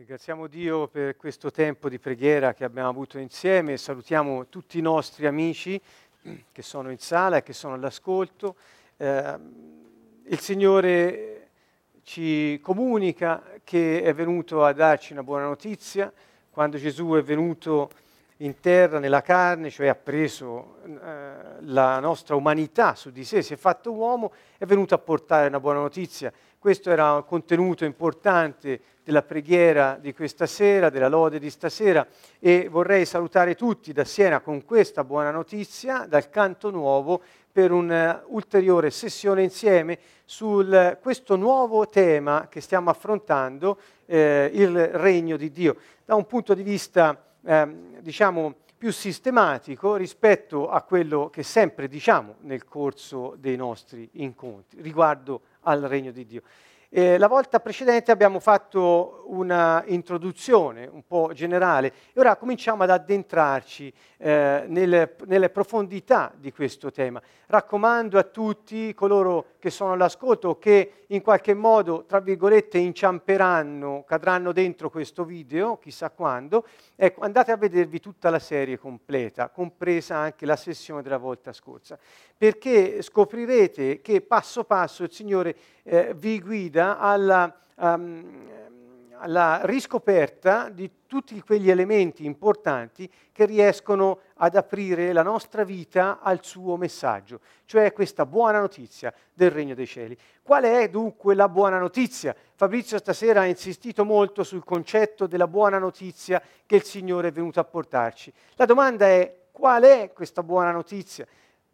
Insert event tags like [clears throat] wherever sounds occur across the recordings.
Ringraziamo Dio per questo tempo di preghiera che abbiamo avuto insieme. Salutiamo tutti i nostri amici che sono in sala e che sono all'ascolto. Eh, il Signore ci comunica che è venuto a darci una buona notizia. Quando Gesù è venuto in terra, nella carne, cioè ha preso eh, la nostra umanità su di sé, si è fatto uomo, è venuto a portare una buona notizia. Questo era un contenuto importante della preghiera di questa sera, della lode di stasera e vorrei salutare tutti da Siena con questa buona notizia dal canto nuovo per un'ulteriore sessione insieme su questo nuovo tema che stiamo affrontando, eh, il regno di Dio, da un punto di vista eh, diciamo più sistematico rispetto a quello che sempre diciamo nel corso dei nostri incontri riguardo al regno di Dio. Eh, la volta precedente abbiamo fatto una introduzione un po' generale e ora cominciamo ad addentrarci eh, nelle, nelle, profondità di questo tema. Raccomando a tutti coloro che sono all'ascolto che in qualche modo, tra virgolette, inciamperanno, cadranno dentro questo video, chissà quando, ecco, andate a vedervi tutta la serie completa, compresa anche la sessione della volta scorsa, perché scoprirete che passo passo il Signore eh, vi guida alla, um, alla riscoperta di tutti quegli elementi importanti che riescono ad aprire la nostra vita al suo messaggio, cioè questa buona notizia del Regno dei Cieli. Qual è dunque la buona notizia? Fabrizio stasera ha insistito molto sul concetto della buona notizia che il Signore è venuto a portarci. La domanda è qual è questa buona notizia?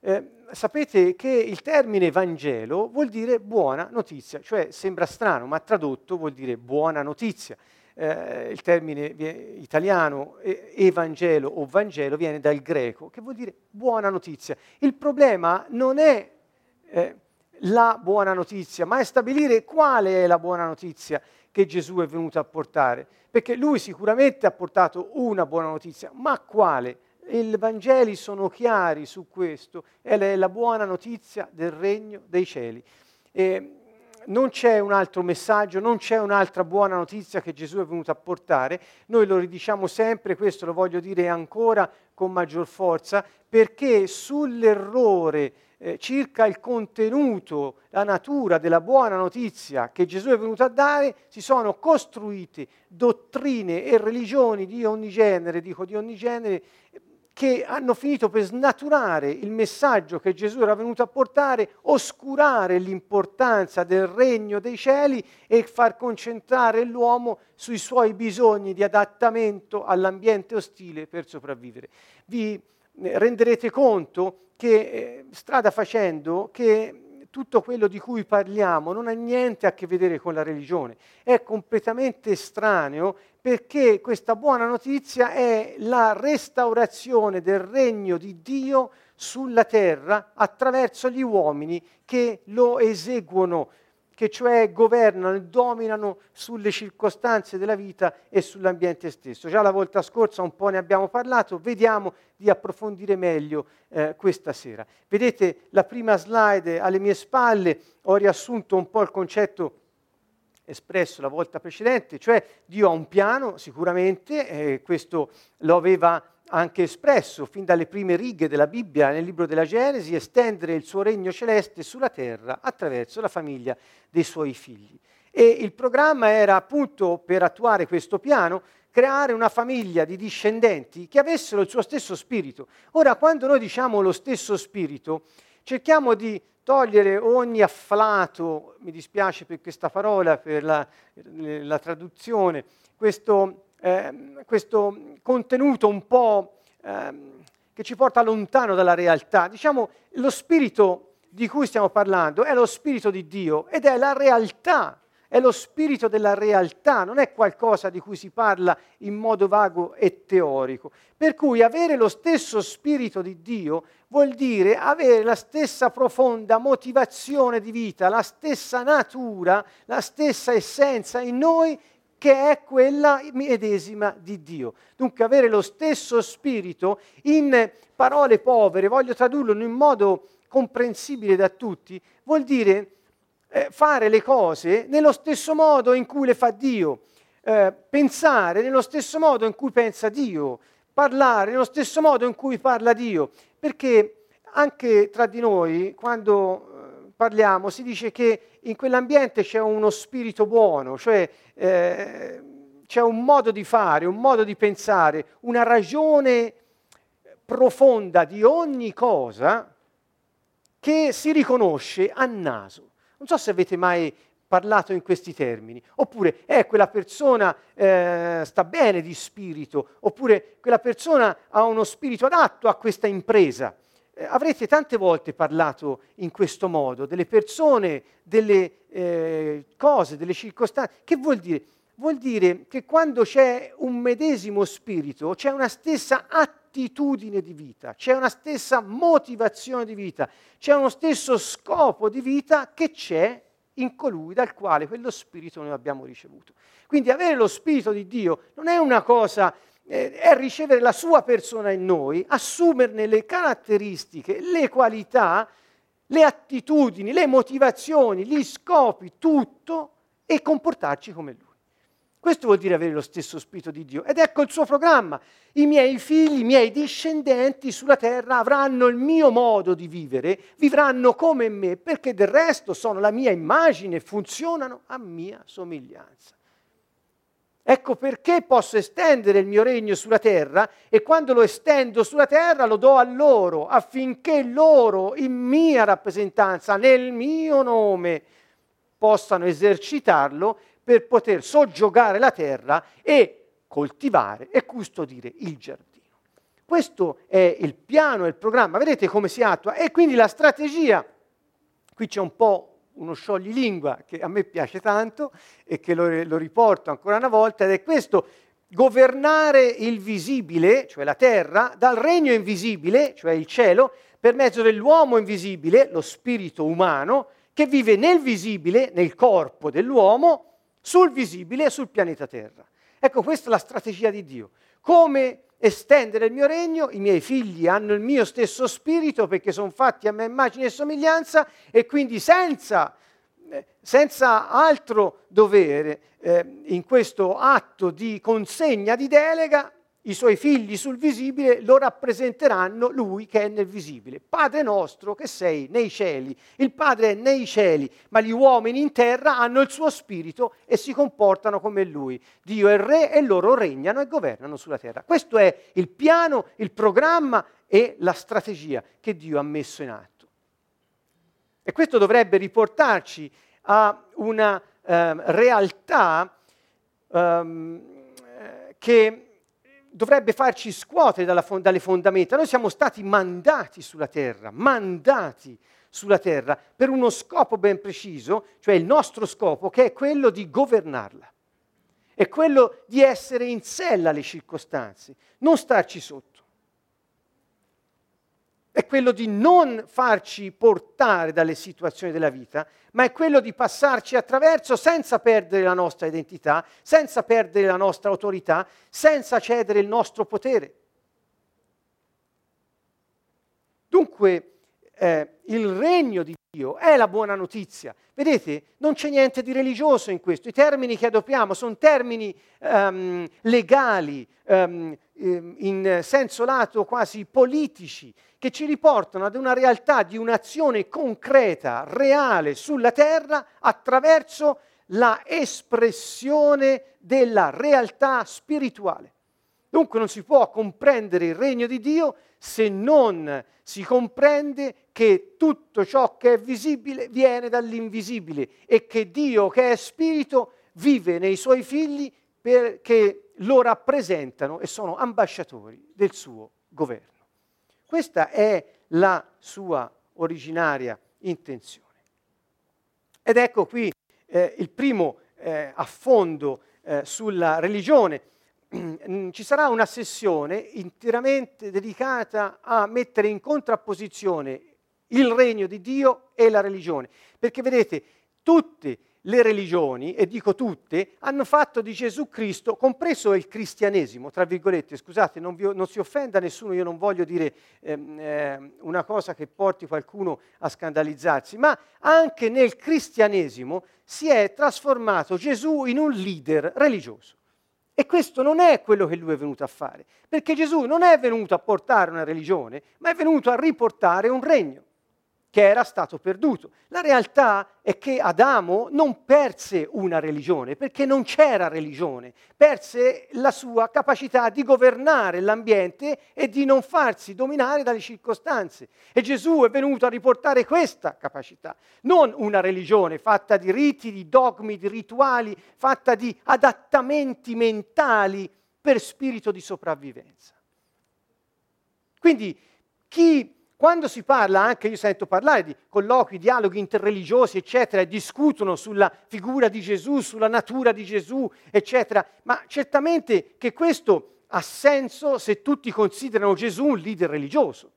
Eh, sapete che il termine Vangelo vuol dire buona notizia, cioè sembra strano, ma tradotto vuol dire buona notizia. Eh, il termine italiano Evangelo o Vangelo viene dal greco, che vuol dire buona notizia. Il problema non è eh, la buona notizia, ma è stabilire quale è la buona notizia che Gesù è venuto a portare. Perché lui sicuramente ha portato una buona notizia, ma quale? I Vangeli sono chiari su questo, è la buona notizia del regno dei cieli. E non c'è un altro messaggio, non c'è un'altra buona notizia che Gesù è venuto a portare. Noi lo ridiciamo sempre, questo lo voglio dire ancora con maggior forza, perché sull'errore eh, circa il contenuto, la natura della buona notizia che Gesù è venuto a dare, si sono costruite dottrine e religioni di ogni genere, dico di ogni genere, che hanno finito per snaturare il messaggio che Gesù era venuto a portare, oscurare l'importanza del regno dei cieli e far concentrare l'uomo sui suoi bisogni di adattamento all'ambiente ostile per sopravvivere. Vi eh, renderete conto che eh, strada facendo che tutto quello di cui parliamo non ha niente a che vedere con la religione, è completamente estraneo perché questa buona notizia è la restaurazione del regno di Dio sulla terra attraverso gli uomini che lo eseguono che cioè governano e dominano sulle circostanze della vita e sull'ambiente stesso. Già la volta scorsa un po' ne abbiamo parlato, vediamo di approfondire meglio eh, questa sera. Vedete la prima slide alle mie spalle, ho riassunto un po' il concetto espresso la volta precedente, cioè Dio ha un piano sicuramente, eh, questo lo aveva anche espresso fin dalle prime righe della Bibbia nel libro della Genesi, estendere il suo regno celeste sulla terra attraverso la famiglia dei suoi figli. E il programma era appunto per attuare questo piano creare una famiglia di discendenti che avessero il suo stesso spirito. Ora, quando noi diciamo lo stesso spirito, cerchiamo di togliere ogni afflato, mi dispiace per questa parola, per la, la traduzione, questo eh, questo contenuto un po' eh, che ci porta lontano dalla realtà. Diciamo, lo spirito di cui stiamo parlando è lo spirito di Dio ed è la realtà, è lo spirito della realtà, non è qualcosa di cui si parla in modo vago e teorico. Per cui avere lo stesso spirito di Dio vuol dire avere la stessa profonda motivazione di vita, la stessa natura, la stessa essenza in noi che è quella medesima di Dio. Dunque avere lo stesso spirito in parole povere, voglio tradurlo in un modo comprensibile da tutti, vuol dire eh, fare le cose nello stesso modo in cui le fa Dio. eh, pensare nello stesso modo in cui pensa Dio, parlare nello stesso modo in cui parla Dio, perché anche tra di noi, quando parliamo, si dice che in quell'ambiente c'è uno spirito buono, cioè eh, c'è un modo di fare, un modo di pensare, una ragione profonda di ogni cosa che si riconosce a naso. Non so se avete mai parlato in questi termini, oppure eh, quella persona eh, sta bene di spirito, oppure quella persona ha uno spirito adatto a questa impresa. Eh, avrete tante volte parlato in questo modo delle persone, delle eh, cose, delle circostanze. Che vuol dire? Vuol dire che quando c'è un medesimo spirito, c'è una stessa attitudine di vita, c'è una stessa motivazione di vita, c'è uno stesso scopo di vita che c'è in colui dal quale quello spirito noi abbiamo ricevuto. Quindi avere lo spirito di Dio non è una cosa, è ricevere la sua persona in noi, assumerne le caratteristiche, le qualità, le attitudini, le motivazioni, gli scopi, tutto e comportarci come lui. Questo vuol dire avere lo stesso Spirito di Dio. Ed ecco il suo programma. I miei figli, i miei discendenti sulla terra avranno il mio modo di vivere, vivranno come me, perché del resto sono la mia immagine, funzionano a mia somiglianza. Ecco perché posso estendere il mio regno sulla terra e quando lo estendo sulla terra lo do a loro affinché loro, in mia rappresentanza, nel mio nome, possano esercitarlo per poter soggiogare la terra e coltivare e custodire il giardino. Questo è il piano, il programma, vedete come si attua e quindi la strategia, qui c'è un po' uno scioglilingua che a me piace tanto e che lo, lo riporto ancora una volta ed è questo, governare il visibile, cioè la terra, dal regno invisibile, cioè il cielo, per mezzo dell'uomo invisibile, lo spirito umano, che vive nel visibile, nel corpo dell'uomo, sul visibile e sul pianeta Terra. Ecco, questa è la strategia di Dio. Come estendere il mio regno, i miei figli hanno il mio stesso spirito perché sono fatti a mia immagine e somiglianza e quindi senza, eh, senza altro dovere eh, in questo atto di consegna di delega i suoi figli sul visibile lo rappresenteranno lui che è nel visibile. Padre nostro che sei nei cieli, il Padre è nei cieli, ma gli uomini in terra hanno il suo spirito e si comportano come lui. Dio è re e loro regnano e governano sulla terra. Questo è il piano, il programma e la strategia che Dio ha messo in atto. E questo dovrebbe riportarci a una um, realtà um, che dovrebbe farci scuotere dalle fondamenta. Noi siamo stati mandati sulla terra, mandati sulla terra per uno scopo ben preciso, cioè il nostro scopo, che è quello di governarla. È quello di essere in sella alle circostanze, non starci sotto è quello di non farci portare dalle situazioni della vita, ma è quello di passarci attraverso senza perdere la nostra identità, senza perdere la nostra autorità, senza cedere il nostro potere. Dunque, eh, il regno di Dio è la buona notizia. Vedete, non c'è niente di religioso in questo. I termini che adoppiamo sono termini um, legali, um, in senso lato quasi politici, che ci riportano ad una realtà di un'azione concreta, reale sulla terra attraverso la espressione della realtà spirituale. Dunque non si può comprendere il regno di Dio se non si comprende che tutto ciò che è visibile viene dall'invisibile e che Dio che è spirito vive nei suoi figli perché lo rappresentano e sono ambasciatori del suo governo. Questa è la sua originaria intenzione. Ed ecco qui eh, il primo eh, affondo eh, sulla religione. Ci sarà una sessione interamente dedicata a mettere in contrapposizione il regno di Dio e la religione, perché vedete, tutte le religioni, e dico tutte, hanno fatto di Gesù Cristo, compreso il cristianesimo, tra virgolette, scusate, non, vi, non si offenda nessuno, io non voglio dire ehm, eh, una cosa che porti qualcuno a scandalizzarsi, ma anche nel cristianesimo si è trasformato Gesù in un leader religioso. E questo non è quello che lui è venuto a fare, perché Gesù non è venuto a portare una religione, ma è venuto a riportare un regno che era stato perduto. La realtà è che Adamo non perse una religione, perché non c'era religione, perse la sua capacità di governare l'ambiente e di non farsi dominare dalle circostanze. E Gesù è venuto a riportare questa capacità, non una religione fatta di riti, di dogmi, di rituali, fatta di adattamenti mentali per spirito di sopravvivenza. Quindi chi quando si parla, anche io sento parlare di colloqui, dialoghi interreligiosi, eccetera, e discutono sulla figura di Gesù, sulla natura di Gesù, eccetera, ma certamente che questo ha senso se tutti considerano Gesù un leader religioso.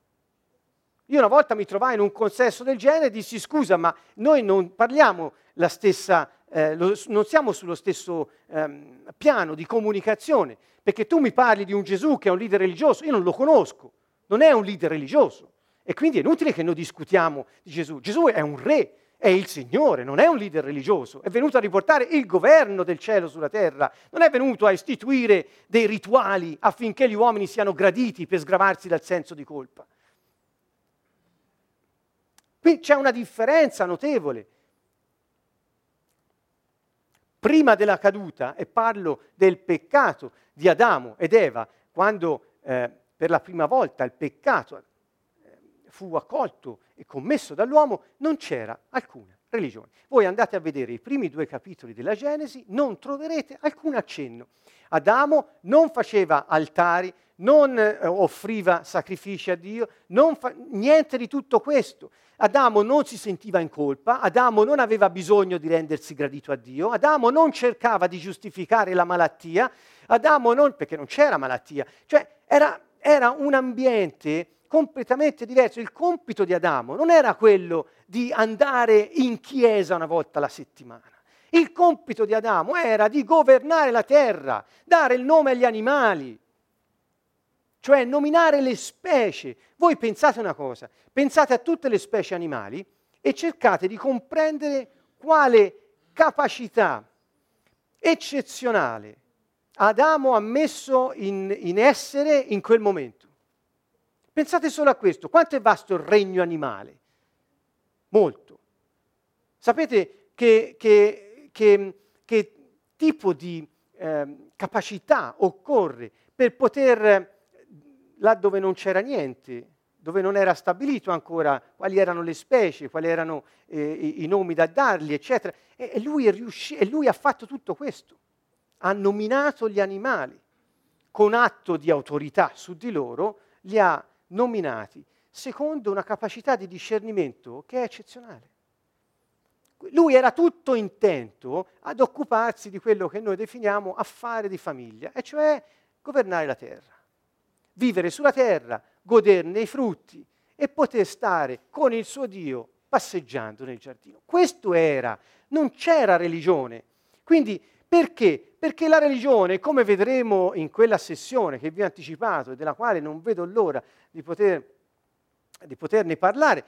Io una volta mi trovai in un consesso del genere e dissi scusa, ma noi non parliamo la stessa, eh, lo, non siamo sullo stesso ehm, piano di comunicazione, perché tu mi parli di un Gesù che è un leader religioso, io non lo conosco, non è un leader religioso. E quindi è inutile che noi discutiamo di Gesù. Gesù è un re, è il Signore, non è un leader religioso, è venuto a riportare il governo del cielo sulla terra, non è venuto a istituire dei rituali affinché gli uomini siano graditi per sgravarsi dal senso di colpa. Qui c'è una differenza notevole. Prima della caduta, e parlo del peccato di Adamo ed Eva, quando eh, per la prima volta il peccato fu accolto e commesso dall'uomo, non c'era alcuna religione. Voi andate a vedere i primi due capitoli della Genesi, non troverete alcun accenno. Adamo non faceva altari, non eh, offriva sacrifici a Dio, fa- niente di tutto questo. Adamo non si sentiva in colpa, Adamo non aveva bisogno di rendersi gradito a Dio, Adamo non cercava di giustificare la malattia, Adamo non, perché non c'era malattia, cioè era, era un ambiente completamente diverso. Il compito di Adamo non era quello di andare in chiesa una volta alla settimana. Il compito di Adamo era di governare la terra, dare il nome agli animali, cioè nominare le specie. Voi pensate una cosa, pensate a tutte le specie animali e cercate di comprendere quale capacità eccezionale Adamo ha messo in, in essere in quel momento. Pensate solo a questo, quanto è vasto il regno animale? Molto. Sapete che, che, che, che tipo di eh, capacità occorre per poter, là dove non c'era niente, dove non era stabilito ancora quali erano le specie, quali erano eh, i, i, nomi da dargli, eccetera. E, e, lui riusci- e lui ha fatto tutto questo. Ha nominato gli animali con atto di autorità su di loro, li ha nominati secondo una capacità di discernimento che è eccezionale. Lui era tutto intento ad occuparsi di quello che noi definiamo affare di famiglia, e cioè governare la terra, vivere sulla terra, goderne i frutti e poter stare con il suo Dio passeggiando nel giardino. Questo era, non c'era religione. Quindi perché? Perché la religione, come vedremo in quella sessione che vi ho anticipato e della quale non vedo l'ora di, poter, di poterne parlare,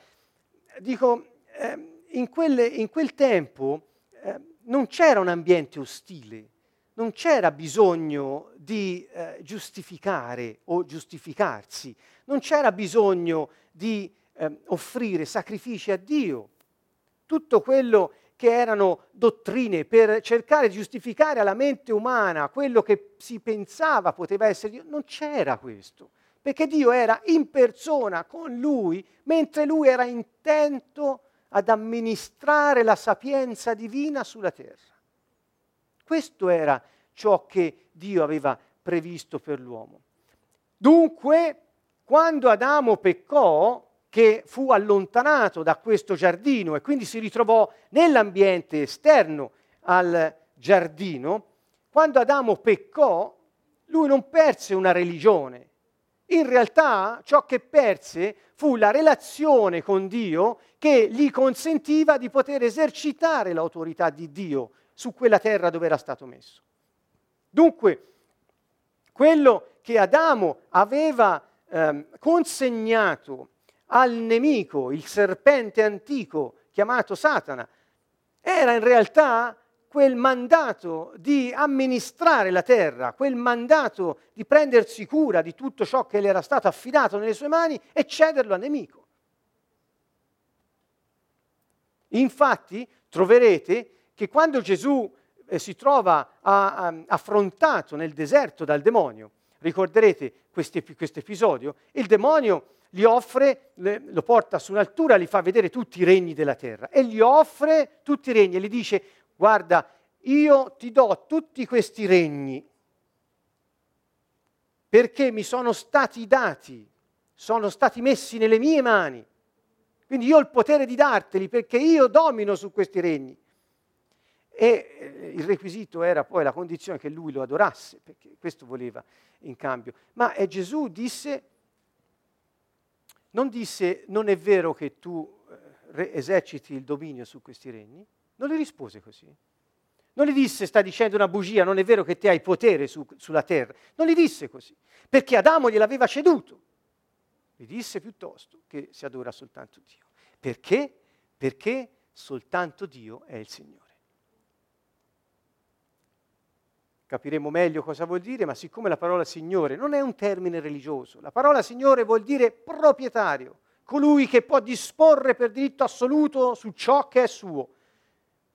dico, eh, in, quelle, in, quel tempo eh, non c'era un ambiente ostile, non c'era bisogno di eh, giustificare o giustificarsi, non c'era bisogno di ehm, offrire sacrifici a Dio. Tutto quello che erano dottrine per cercare di giustificare alla mente umana quello che si pensava poteva essere Dio. Non c'era questo, perché Dio era in persona con lui, mentre lui era intento ad amministrare la sapienza divina sulla terra. Questo era ciò che Dio aveva previsto per l'uomo. Dunque, quando Adamo peccò, che fu allontanato da questo giardino e quindi si ritrovò nell'ambiente esterno al giardino, quando Adamo peccò, lui non perse una religione. In realtà ciò che perse fu la relazione con Dio che gli consentiva di poter esercitare l'autorità di Dio su quella terra dove era stato messo. Dunque, quello che Adamo aveva ehm, consegnato al nemico, il serpente antico chiamato Satana, era in realtà quel mandato di amministrare la terra, quel mandato di prendersi cura di tutto ciò che le era stato affidato nelle sue mani e cederlo al nemico. Infatti troverete che quando Gesù eh, si trova a, a, affrontato nel deserto dal demonio, ricorderete questo episodio, il demonio gli offre, lo porta su un'altura, gli fa vedere tutti i regni della terra e gli offre tutti i regni e gli dice guarda, io ti do tutti questi regni perché mi sono stati dati, sono stati messi nelle mie mani. Quindi io ho il potere di darteli perché io domino su questi regni. E eh, il requisito era poi la condizione che lui lo adorasse, perché questo voleva in cambio. Ma Gesù disse, non disse, non è vero che tu eh, eserciti il dominio su questi regni, non gli rispose così. Non gli disse, sta dicendo una bugia, non è vero che te hai potere su, sulla terra. Non gli disse così, perché Adamo gliel'aveva ceduto. Gli disse piuttosto che si adora soltanto Dio. Perché? Perché soltanto Dio è il Signore. Capiremo meglio cosa vuol dire, ma siccome la parola Signore non è un termine religioso, la parola Signore vuol dire proprietario, colui che può disporre per diritto assoluto su ciò che è suo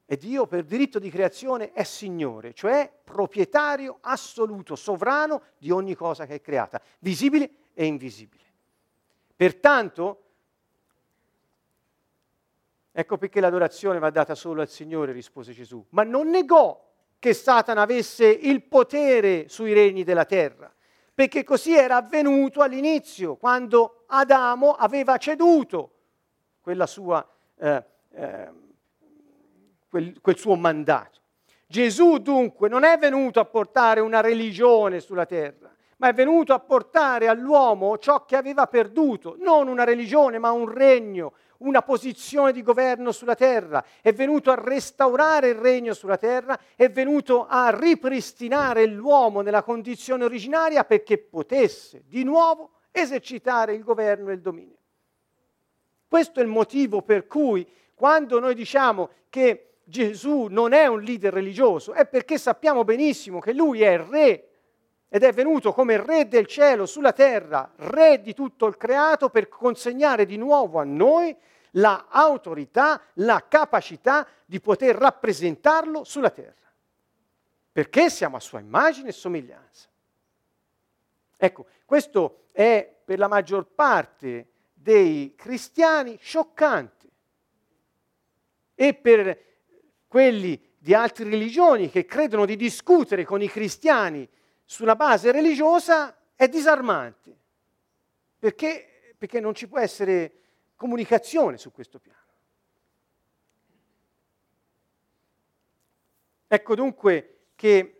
e Dio per diritto di creazione è Signore, cioè proprietario assoluto, sovrano di ogni cosa che è creata, visibile e invisibile. Pertanto, ecco perché l'adorazione va data solo al Signore, rispose Gesù, ma non negò che Satana avesse il potere sui regni della terra, perché così era avvenuto all'inizio, quando Adamo aveva ceduto sua... Eh, eh, quel, quel suo mandato. Gesù dunque non è venuto a portare una religione sulla terra, ma è venuto a portare all'uomo ciò che aveva perduto, non una religione, ma un regno, una posizione di governo sulla terra, è venuto a restaurare il regno sulla terra, è venuto a ripristinare l'uomo nella condizione originaria perché potesse di nuovo esercitare il governo e il dominio. Questo è il motivo per cui quando noi diciamo che Gesù non è un leader religioso, è perché sappiamo benissimo che lui è re ed è venuto come re del cielo sulla terra, re di tutto il creato, per consegnare di nuovo a noi l'autorità, la capacità di poter rappresentarlo sulla terra. Perché siamo a sua immagine e somiglianza. Ecco, questo è per la maggior parte dei cristiani scioccante. E per quelli di altre religioni che credono di discutere con i cristiani sulla base religiosa è disarmante, perché, perché non ci può essere comunicazione su questo piano. Ecco dunque che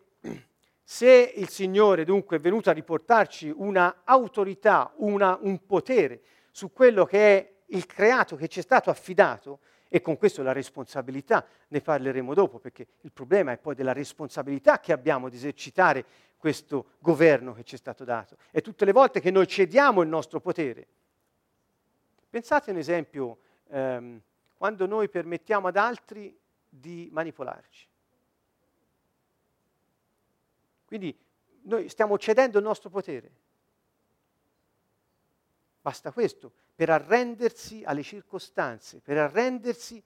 se il Signore dunque è venuto a riportarci una autorità, una, un potere su quello che è il creato che ci è stato affidato, e con questo la responsabilità, ne parleremo dopo, perché il problema è poi della responsabilità che abbiamo di esercitare questo governo che ci è stato dato. E tutte le volte che noi cediamo il nostro potere. Pensate un esempio, ehm, quando noi permettiamo ad altri di manipolarci. Quindi noi stiamo cedendo il nostro potere. Basta questo per arrendersi alle circostanze, per arrendersi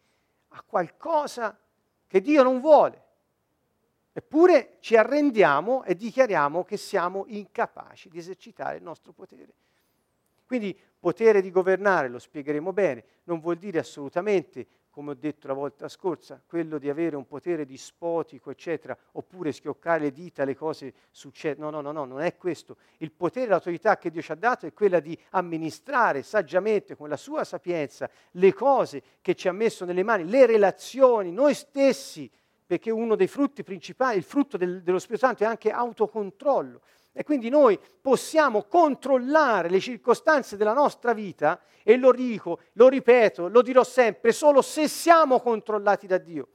a qualcosa che Dio non vuole. Eppure ci arrendiamo e dichiariamo che siamo incapaci di esercitare il nostro potere. Quindi potere di governare, lo spiegheremo bene, non vuol dire assolutamente come ho detto la volta scorsa, quello di avere un potere dispotico, eccetera, oppure schioccare le dita, le cose succedono. No, no, no, no, non è questo. Il potere l'autorità che Dio ci ha dato è quella di amministrare saggiamente, con la sua sapienza, le cose che ci ha messo nelle mani, le relazioni, noi stessi, perché uno dei frutti principali, il frutto del, dello Spirito Santo è anche autocontrollo. E quindi noi possiamo controllare le circostanze della nostra vita, e lo dico, lo ripeto, lo dirò sempre, solo se siamo controllati da Dio.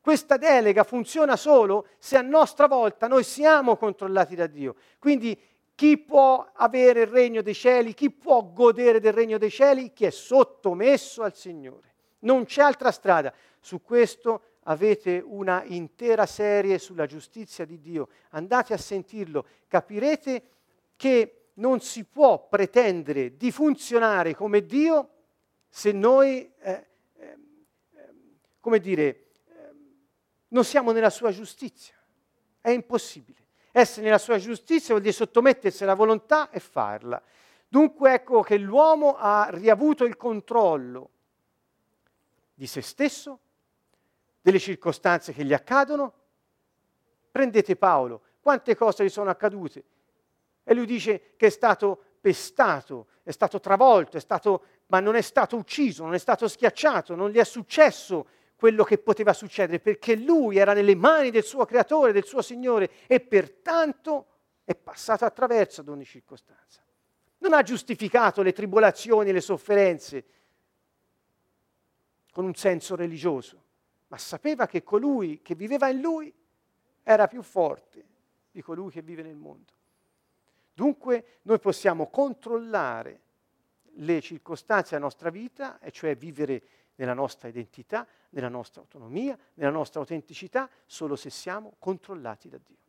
Questa delega funziona solo se a nostra volta noi siamo controllati da Dio. Quindi chi può avere il regno dei cieli, chi può godere del regno dei cieli? Chi è sottomesso al Signore. Non c'è altra strada. Su questo avete una intera serie sulla giustizia di Dio. Andate a sentirlo, capirete che non si può pretendere di funzionare come Dio se noi, eh, eh, come dire, eh, non siamo nella sua giustizia. È impossibile. Essere nella sua giustizia vuol dire sottomettersi alla volontà e farla. Dunque ecco che l'uomo ha riavuto il controllo di se stesso, delle circostanze che gli accadono. Prendete Paolo, quante cose gli sono accadute? E lui dice che è stato pestato, è stato travolto, è stato, ma non è stato ucciso, non è stato schiacciato, non gli è successo quello che poteva succedere, perché lui era nelle mani del suo creatore, del suo Signore, e pertanto è passato attraverso ad ogni circostanza. Non ha giustificato le tribolazioni e le sofferenze con un senso religioso, ma sapeva che colui che viveva in lui era più forte di colui che vive nel mondo. Dunque noi possiamo controllare le circostanze della nostra vita, e cioè vivere nella nostra identità, nella nostra autonomia, nella nostra autenticità, solo se siamo controllati da Dio.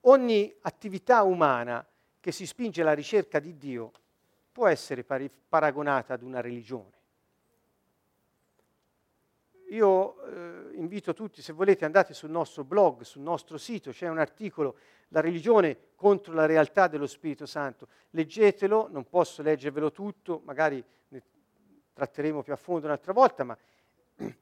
Ogni attività umana che si spinge alla ricerca di Dio può essere paragonata ad una religione. Io eh, invito tutti, se volete, andate sul nostro blog, sul nostro sito, c'è un articolo, La religione contro la realtà dello Spirito Santo. Leggetelo, non posso leggervelo tutto, magari ne tratteremo più a fondo un'altra volta, ma [clears throat]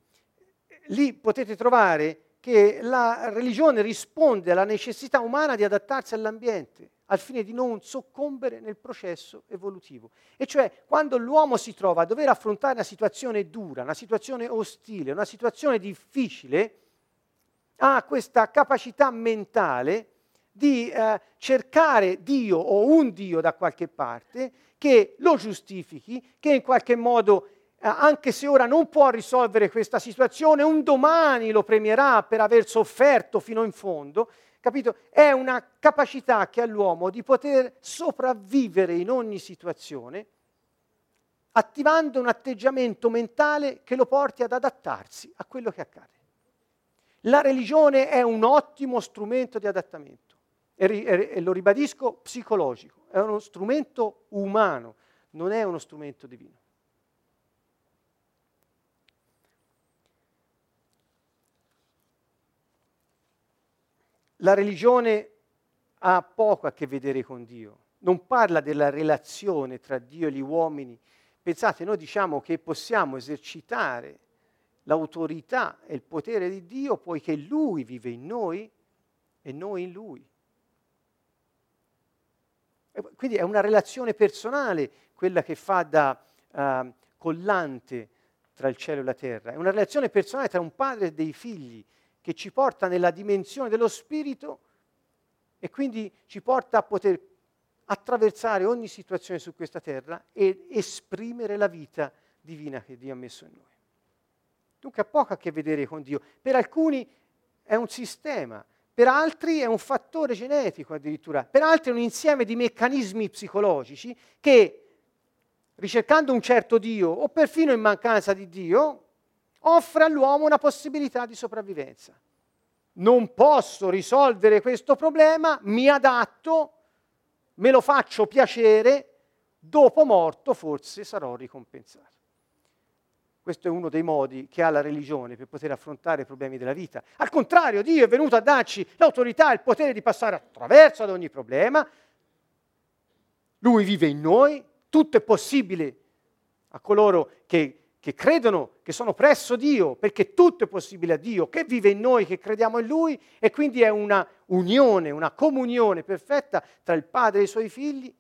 lì potete trovare che la religione risponde alla necessità umana di adattarsi all'ambiente, al fine di non soccombere nel processo evolutivo. E cioè quando l'uomo si trova a dover affrontare una situazione dura, una situazione ostile, una situazione difficile, ha questa capacità mentale di eh, cercare Dio o un Dio da qualche parte che lo giustifichi, che in qualche modo anche se ora non può risolvere questa situazione, un domani lo premierà per aver sofferto fino in fondo, capito? È una capacità che ha l'uomo di poter sopravvivere in ogni situazione, attivando un atteggiamento mentale che lo porti ad adattarsi a quello che accade. La religione è un ottimo strumento di adattamento e, e lo ribadisco psicologico, è uno strumento umano, non è uno strumento divino. La religione ha poco a che vedere con Dio, non parla della relazione tra Dio e gli uomini. Pensate, noi diciamo che possiamo esercitare l'autorità e il potere di Dio poiché Lui vive in noi e noi in Lui. Quindi è una relazione personale quella che fa da uh, collante tra il cielo e la terra, è una relazione personale tra un padre e dei figli che ci porta nella dimensione dello spirito e quindi ci porta a poter attraversare ogni situazione su questa terra e esprimere la vita divina che Dio ha messo in noi. Dunque ha poco a che vedere con Dio. Per alcuni è un sistema, per altri è un fattore genetico addirittura, per altri è un insieme di meccanismi psicologici che, ricercando un certo Dio o perfino in mancanza di Dio, offre all'uomo una possibilità di sopravvivenza. Non posso risolvere questo problema, mi adatto, me lo faccio piacere, dopo morto forse sarò ricompensato. Questo è uno dei modi che ha la religione per poter affrontare i problemi della vita. Al contrario, Dio è venuto a darci l'autorità e il potere di passare attraverso ad ogni problema. Lui vive in noi, tutto è possibile a coloro che che credono che sono presso Dio, perché tutto è possibile a Dio, che vive in noi, che crediamo in Lui, e quindi è una unione, una comunione perfetta tra il Padre e i Suoi figli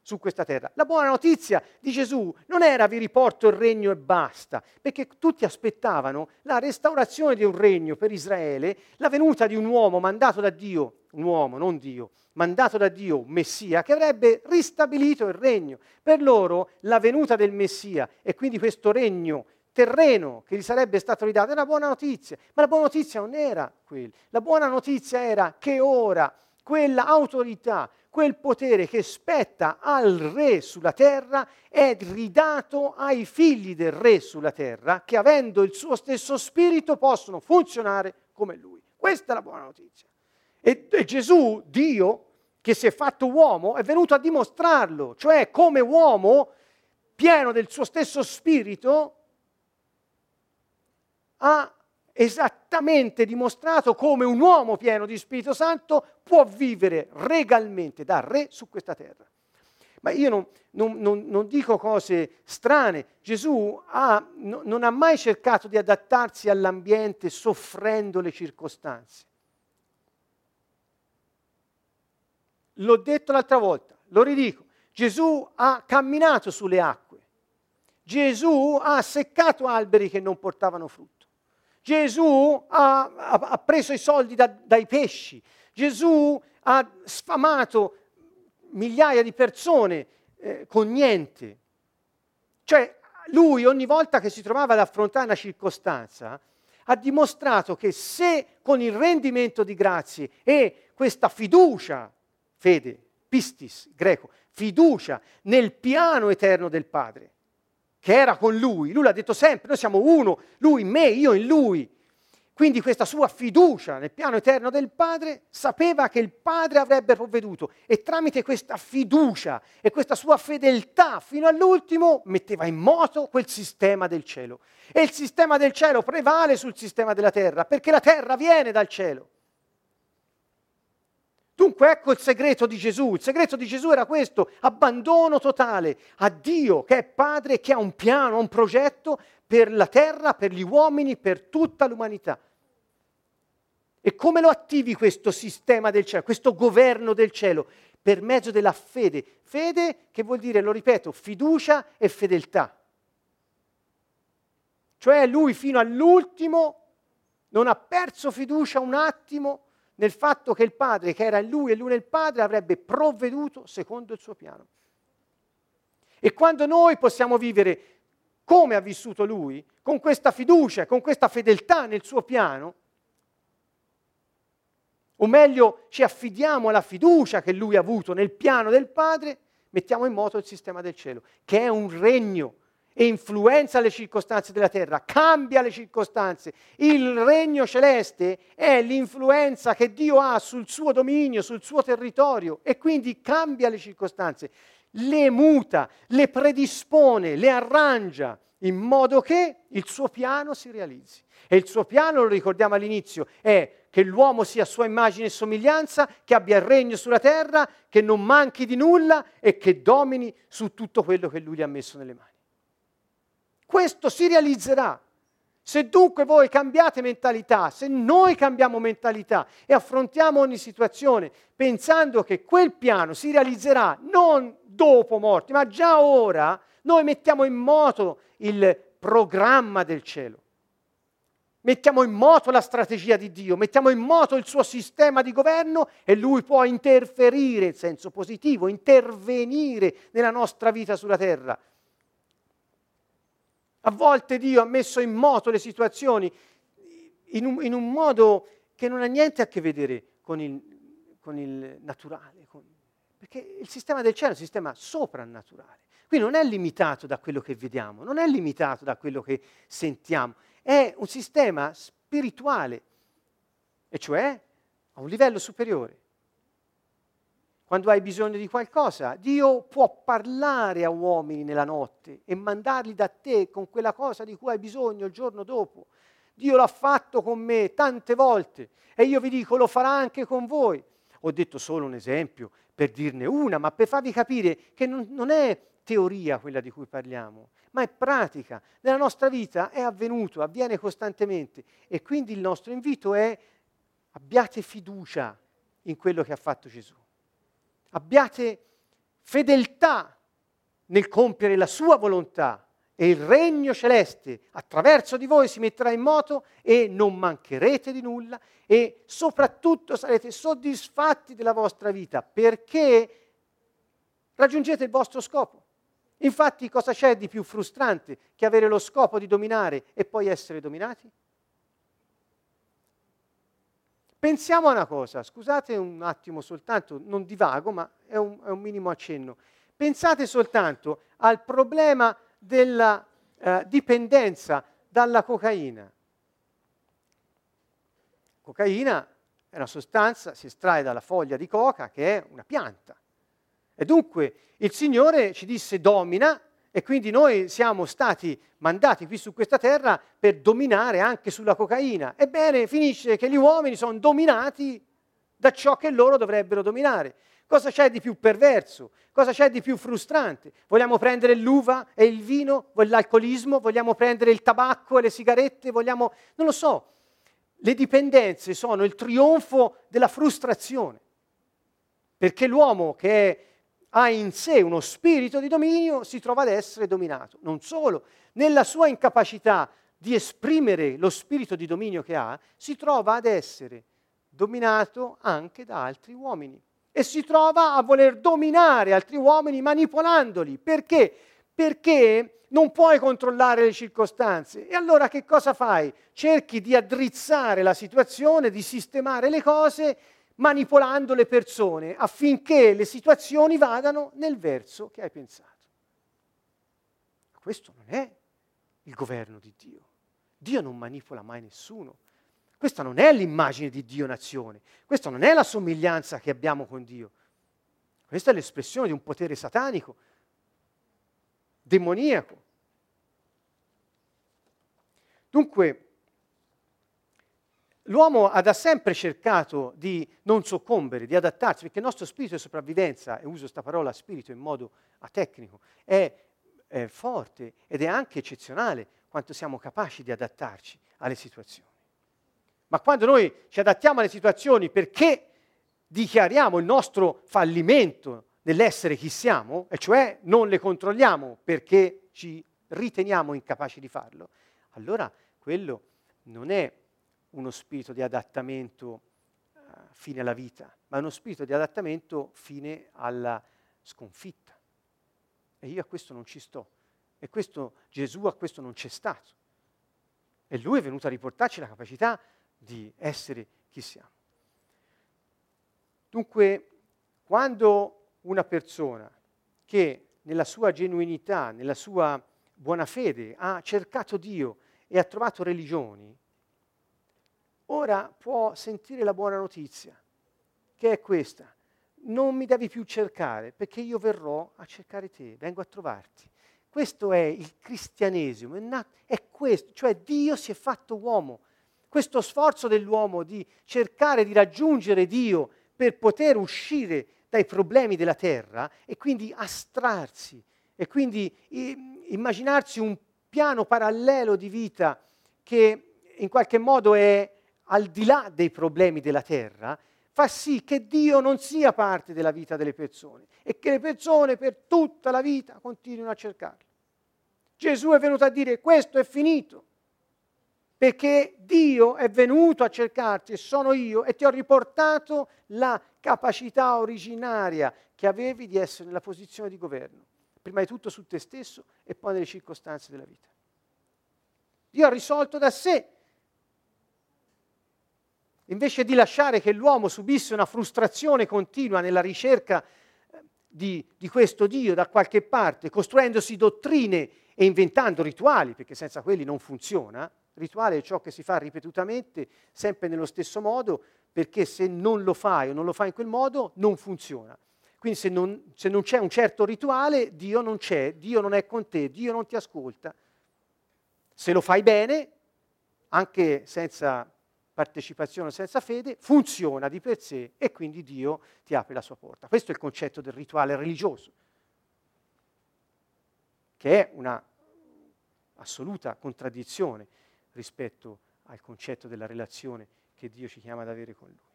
su questa terra. La buona notizia di Gesù non era vi riporto il regno e basta, perché tutti aspettavano la restaurazione di un regno per Israele, la venuta di un uomo mandato da Dio, un uomo, non Dio, mandato da Dio, Messia, che avrebbe ristabilito il regno. Per loro la venuta del Messia e quindi questo regno terreno che gli sarebbe stato ridato era buona notizia, ma la buona notizia non era quella. La buona notizia era che ora quella autorità, quel potere che spetta al re sulla terra è ridato ai figli del re sulla terra che avendo il suo stesso spirito possono funzionare come lui. Questa è la buona notizia. E, e Gesù, Dio, che si è fatto uomo, è venuto a dimostrarlo, cioè come uomo pieno del suo stesso spirito, ha esattamente dimostrato come un uomo pieno di Spirito Santo può vivere regalmente da re su questa terra. Ma io non, non, non, non dico cose strane. Gesù ha, no, non ha mai cercato di adattarsi all'ambiente soffrendo le circostanze. L'ho detto l'altra volta, lo ridico. Gesù ha camminato sulle acque. Gesù ha seccato alberi che non portavano frutto. Gesù ha, ha, ha preso i soldi da, dai pesci, Gesù ha sfamato migliaia di persone eh, con niente. Cioè lui ogni volta che si trovava ad affrontare una circostanza ha dimostrato che se con il rendimento di grazie e questa fiducia, fede, pistis, greco, fiducia nel piano eterno del Padre, che era con lui, lui l'ha detto sempre, noi siamo uno, lui in me, io in lui. Quindi questa sua fiducia nel piano eterno del Padre sapeva che il Padre avrebbe provveduto e tramite questa fiducia e questa sua fedeltà fino all'ultimo metteva in moto quel sistema del cielo. E il sistema del cielo prevale sul sistema della terra perché la terra viene dal cielo. Dunque ecco il segreto di Gesù. Il segreto di Gesù era questo, abbandono totale a Dio che è Padre, che ha un piano, un progetto per la terra, per gli uomini, per tutta l'umanità. E come lo attivi questo sistema del cielo, questo governo del cielo? Per mezzo della fede. Fede che vuol dire, lo ripeto, fiducia e fedeltà. Cioè lui fino all'ultimo non ha perso fiducia un attimo nel fatto che il Padre, che era in lui e lui nel Padre, avrebbe provveduto secondo il suo piano. E quando noi possiamo vivere come ha vissuto lui, con questa fiducia, con questa fedeltà nel suo piano, o meglio ci affidiamo alla fiducia che lui ha avuto nel piano del Padre, mettiamo in moto il sistema del cielo, che è un regno influenza le circostanze della terra, cambia le circostanze. Il regno celeste è l'influenza che Dio ha sul suo dominio, sul suo territorio e quindi cambia le circostanze, le muta, le predispone, le arrangia in modo che il suo piano si realizzi. E il suo piano, lo ricordiamo all'inizio, è che l'uomo sia a sua immagine e somiglianza, che abbia il regno sulla terra, che non manchi di nulla e che domini su tutto quello che lui gli ha messo nelle mani. Questo si realizzerà. Se dunque voi cambiate mentalità, se noi cambiamo mentalità e affrontiamo ogni situazione pensando che quel piano si realizzerà non dopo morti, ma già ora, noi mettiamo in moto il programma del cielo. Mettiamo in moto la strategia di Dio, mettiamo in moto il suo sistema di governo e lui può interferire in senso positivo, intervenire nella nostra vita sulla terra a volte Dio ha messo in moto le situazioni in un, in un modo che non ha niente a che vedere con il, con il naturale, con, perché il sistema del cielo è un sistema soprannaturale. Quindi non è limitato da quello che vediamo, non è limitato da quello che sentiamo, è un sistema spirituale, e cioè a un livello superiore quando hai bisogno di qualcosa. Dio può parlare a uomini nella notte e mandarli da te con quella cosa di cui hai bisogno il giorno dopo. Dio l'ha fatto con me tante volte e io vi dico lo farà anche con voi. Ho detto solo un esempio per dirne una, ma per farvi capire che non, non è teoria quella di cui parliamo, ma è pratica. Nella nostra vita è avvenuto, avviene costantemente e quindi il nostro invito è abbiate fiducia in quello che ha fatto Gesù abbiate fedeltà nel compiere la sua volontà e il regno celeste attraverso di voi si metterà in moto e non mancherete di nulla e soprattutto sarete soddisfatti della vostra vita perché raggiungete il vostro scopo. Infatti cosa c'è di più frustrante che avere lo scopo di dominare e poi essere dominati? Pensiamo a una cosa, scusate un attimo soltanto, non divago, ma è un, è un minimo accenno. Pensate soltanto al problema della eh, dipendenza dalla cocaina. Cocaina è una sostanza, si estrae dalla foglia di coca, che è una pianta. E dunque il Signore ci disse domina e quindi noi siamo stati mandati qui su questa terra per dominare anche sulla cocaina. Ebbene, finisce che gli uomini sono dominati da ciò che loro dovrebbero dominare. Cosa c'è di più perverso? Cosa c'è di più frustrante? Vogliamo prendere l'uva e il vino, l'alcolismo? Vogliamo prendere il tabacco e le sigarette? Vogliamo... Non lo so. Le dipendenze sono il trionfo della frustrazione. Perché l'uomo che è ha in sé uno spirito di dominio, si trova ad essere dominato. Non solo, nella sua incapacità di esprimere lo spirito di dominio che ha, si trova ad essere dominato anche da altri uomini. E si trova a voler dominare altri uomini manipolandoli. Perché? Perché non puoi controllare le circostanze. E allora che cosa fai? Cerchi di addrizzare la situazione, di sistemare le cose manipolando le persone affinché le situazioni vadano nel verso che hai pensato. Questo non è il governo di Dio. Dio non manipola mai nessuno. Questa non è l'immagine di Dio nazione, questa non è la somiglianza che abbiamo con Dio. Questa è l'espressione di un potere satanico, demoniaco. Dunque, L'uomo ha da sempre cercato di non soccombere, di adattarsi, perché il nostro spirito di sopravvivenza, e uso questa parola spirito in modo atecnico, è, è forte ed è anche eccezionale quanto siamo capaci di adattarci alle situazioni. Ma quando noi ci adattiamo alle situazioni perché dichiariamo il nostro fallimento nell'essere chi siamo, e cioè non le controlliamo perché ci riteniamo incapaci di farlo, allora quello non è uno spirito di adattamento uh, fine alla vita, ma uno spirito di adattamento fine alla sconfitta. E io a questo non ci sto. E questo, Gesù a questo non c'è stato. E lui è venuto a riportarci la capacità di essere chi siamo. Dunque, quando una persona che nella sua genuinità, nella sua buona fede ha cercato Dio e ha trovato religioni, ora può sentire la buona notizia, che è questa. Non mi devi più cercare, perché io verrò a cercare te, vengo a trovarti. Questo è il cristianesimo, è, nat- è questo, cioè Dio si è fatto uomo. Questo sforzo dell'uomo di cercare di raggiungere Dio per poter uscire dai problemi della terra e quindi astrarsi e quindi immaginarsi un piano parallelo di vita che in qualche modo è al di là dei problemi della terra, fa sì che Dio non sia parte della vita delle persone e che le persone per tutta la vita continuino a cercarlo. Gesù è venuto a dire questo è finito, perché Dio è venuto a cercarti e sono io e ti ho riportato la capacità originaria che avevi di essere nella posizione di governo, prima di tutto su te stesso e poi nelle circostanze della vita. Dio ha risolto da sé invece di lasciare che l'uomo subisse una frustrazione continua nella ricerca eh, di, di, questo Dio da qualche parte, costruendosi dottrine e inventando rituali, perché senza quelli non funziona, rituale è ciò che si fa ripetutamente, sempre nello stesso modo, perché se non lo fai o non lo fai in quel modo, non funziona. Quindi se non, se non c'è un certo rituale, Dio non c'è, Dio non è con te, Dio non ti ascolta. Se lo fai bene, anche senza partecipazione senza fede, funziona di per sé e quindi Dio ti apre la sua porta. Questo è il concetto del rituale religioso, che è una assoluta contraddizione rispetto al concetto della relazione che Dio ci chiama ad avere con Lui.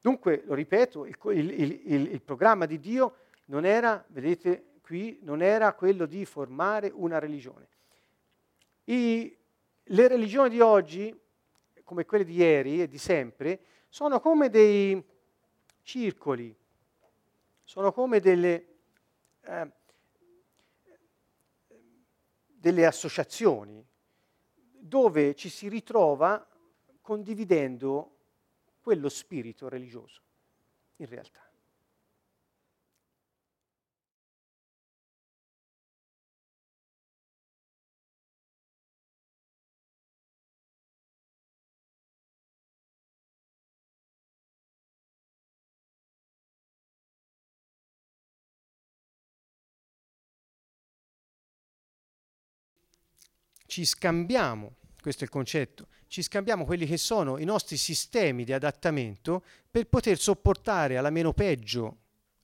Dunque, lo ripeto, il, il, il, il programma di Dio non era, vedete qui, non era quello di formare una religione. I, le religioni di oggi come quelle di ieri e di sempre, sono come dei circoli, sono come delle, eh, delle associazioni dove ci si ritrova condividendo quello spirito religioso, in realtà. Ci scambiamo, questo è il concetto, ci scambiamo quelli che sono i nostri sistemi di adattamento per poter sopportare alla meno peggio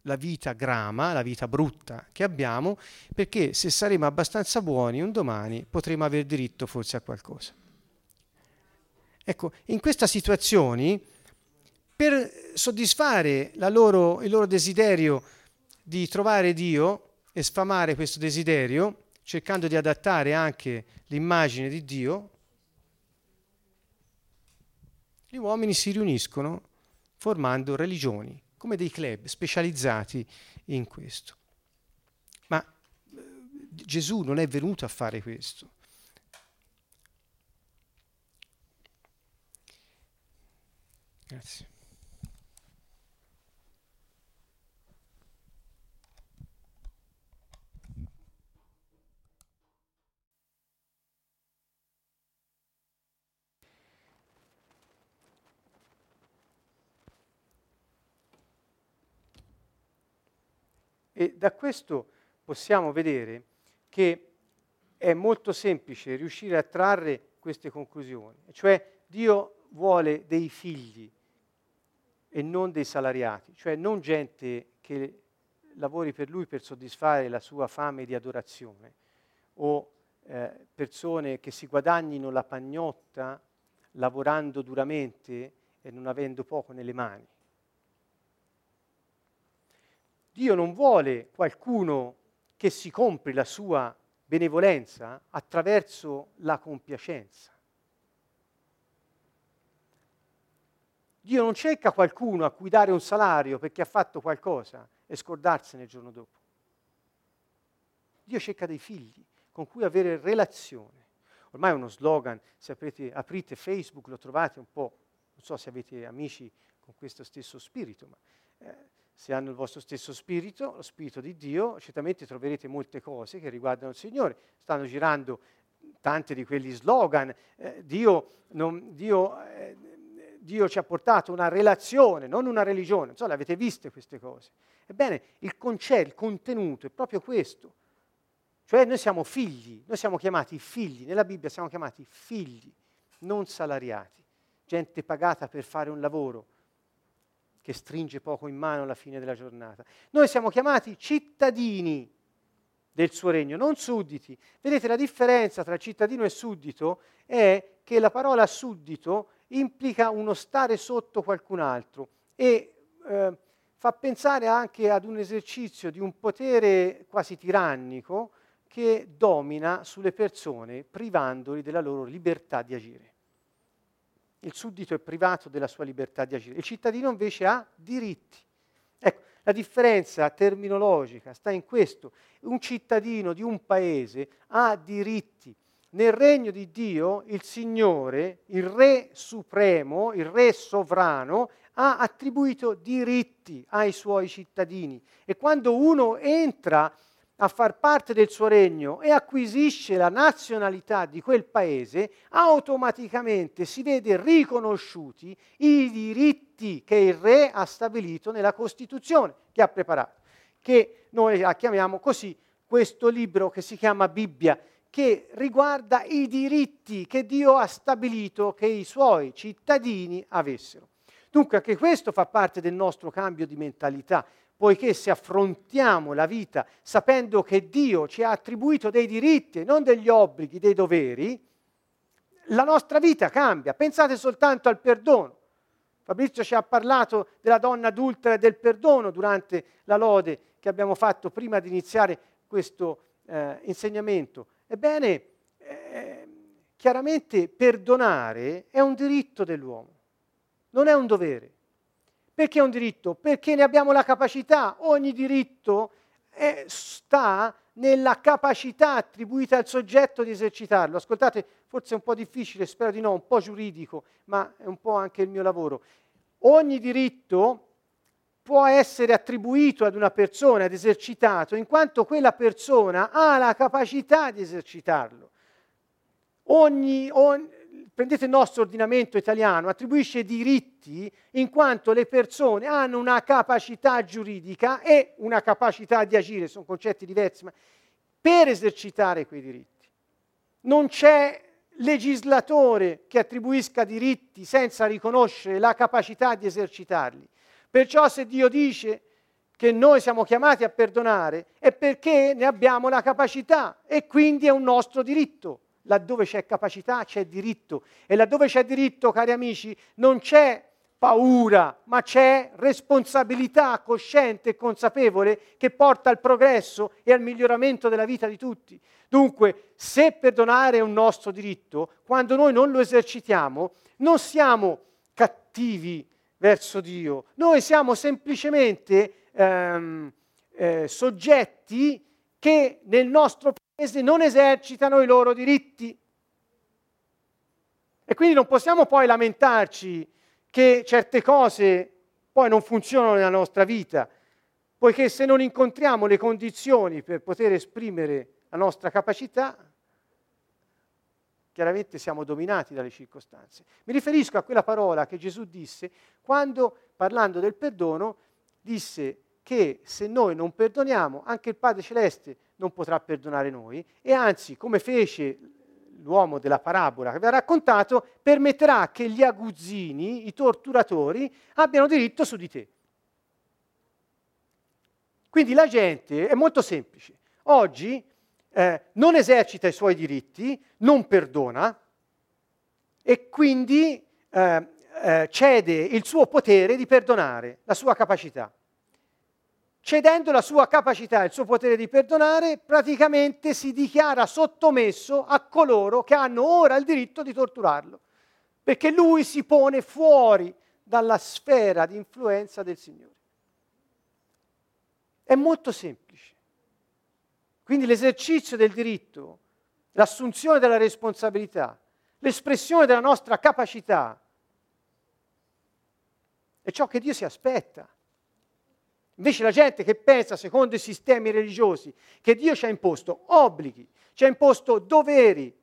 la vita grama, la vita brutta che abbiamo, perché se saremo abbastanza buoni un domani potremo aver diritto forse a qualcosa. Ecco, in queste situazioni, per soddisfare loro, il loro desiderio di trovare Dio e sfamare questo desiderio, cercando di adattare anche l'immagine di Dio, gli uomini si riuniscono formando religioni, come dei club specializzati in questo. Ma eh, Gesù non è venuto a fare questo. Grazie. E da questo possiamo vedere che è molto semplice riuscire a trarre queste conclusioni, cioè Dio vuole dei figli e non dei salariati, cioè non gente che lavori per lui per soddisfare la sua fame di adorazione o eh, persone che si guadagnino la pagnotta lavorando duramente e non avendo poco nelle mani. Dio non vuole qualcuno che si compri la sua benevolenza attraverso la compiacenza. Dio non cerca qualcuno a cui dare un salario perché ha fatto qualcosa e scordarsene il giorno dopo. Dio cerca dei figli con cui avere relazione. Ormai è uno slogan, se aprite, aprite Facebook lo trovate un po', non so se avete amici con questo stesso spirito, ma eh, se hanno il vostro stesso spirito, lo spirito di Dio, certamente troverete molte cose che riguardano il Signore. Stanno girando tanti di quegli slogan. Eh, Dio, non, Dio, eh, Dio, ci ha portato una relazione, non una religione. Le avete viste queste cose. Ebbene, il concetto, il contenuto è proprio questo. Cioè noi siamo figli, noi siamo chiamati figli, nella Bibbia siamo chiamati figli, non salariati, gente pagata per fare un lavoro che stringe poco in mano alla fine della giornata. Noi siamo chiamati cittadini del suo regno, non sudditi. Vedete la differenza tra cittadino e suddito è che la parola suddito implica uno stare sotto qualcun altro e eh, fa pensare anche ad un esercizio di un potere quasi tirannico che domina sulle persone privandoli della loro libertà di agire. Il suddito è privato della sua libertà di agire, il cittadino invece ha diritti. Ecco, la differenza terminologica sta in questo. Un cittadino di un paese ha diritti. Nel regno di Dio il Signore, il Re supremo, il Re sovrano, ha attribuito diritti ai suoi cittadini. E quando uno entra a far parte del suo regno e acquisisce la nazionalità di quel paese, automaticamente si vede riconosciuti i diritti che il re ha stabilito nella Costituzione che ha preparato, che noi la chiamiamo così questo libro che si chiama Bibbia, che riguarda i diritti che Dio ha stabilito che i suoi cittadini avessero. Dunque anche questo fa parte del nostro cambio di mentalità poiché se affrontiamo la vita sapendo che Dio ci ha attribuito dei diritti e non degli obblighi, dei doveri, la nostra vita cambia. Pensate soltanto al perdono. Fabrizio ci ha parlato della donna adultera e del perdono durante la lode che abbiamo fatto prima di iniziare questo eh, insegnamento. Ebbene, eh, chiaramente perdonare è un diritto dell'uomo, non è un dovere. Perché è un diritto? Perché ne abbiamo la capacità. Ogni diritto è, sta nella capacità attribuita al soggetto di esercitarlo. Ascoltate, forse è un po' difficile, spero di no, un po' giuridico, ma è un po' anche il mio lavoro. ogni diritto può essere attribuito ad una persona, ed esercitato, in quanto quella persona ha la capacità di esercitarlo. Ogni, ogni, prendete il nostro ordinamento italiano, attribuisce diritti in quanto le persone hanno una capacità giuridica e una capacità di agire, sono concetti diversi, ma per esercitare quei diritti. Non c'è legislatore che attribuisca diritti senza riconoscere la capacità di esercitarli. Perciò se Dio dice che noi siamo chiamati a perdonare è perché ne abbiamo la capacità e quindi è un nostro diritto. Laddove c'è capacità c'è diritto e laddove c'è diritto, cari amici, non c'è paura, ma c'è responsabilità cosciente e consapevole che porta al progresso e al miglioramento della vita di tutti. Dunque, se perdonare è un nostro diritto, quando noi non lo esercitiamo, non siamo cattivi verso Dio, noi siamo semplicemente ehm, eh, soggetti che nel nostro paese non esercitano i loro diritti. E quindi non possiamo poi lamentarci che certe cose poi non funzionano nella nostra vita, poiché se non incontriamo le condizioni per poter esprimere la nostra capacità, chiaramente siamo dominati dalle circostanze. Mi riferisco a quella parola che Gesù disse quando, parlando del perdono, disse che se noi non perdoniamo, anche il Padre Celeste non potrà perdonare noi e anzi, come fece l'uomo della parabola che vi ha raccontato, permetterà che gli aguzzini, i torturatori, abbiano diritto su di te. Quindi la gente è molto semplice. Oggi eh, non esercita i suoi diritti, non perdona e quindi eh, eh, cede il suo potere di perdonare, la sua capacità cedendo la sua capacità, il suo potere di perdonare, praticamente si dichiara sottomesso a coloro che hanno ora il diritto di torturarlo, perché lui si pone fuori dalla sfera di influenza del Signore. È molto semplice. Quindi l'esercizio del diritto, l'assunzione della responsabilità, l'espressione della nostra capacità è ciò che Dio si aspetta. Invece la gente che pensa secondo i sistemi religiosi che Dio ci ha imposto obblighi, ci ha imposto doveri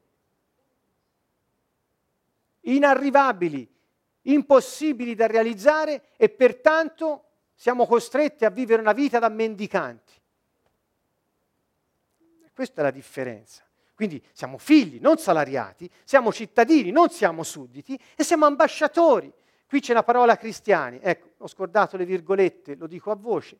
inarrivabili, impossibili da realizzare e pertanto siamo costretti a vivere una vita da mendicanti. Questa è la differenza. Quindi siamo figli, non salariati, siamo cittadini, non siamo sudditi e siamo ambasciatori Qui c'è la parola cristiani, ecco, ho scordato le virgolette, lo dico a voce.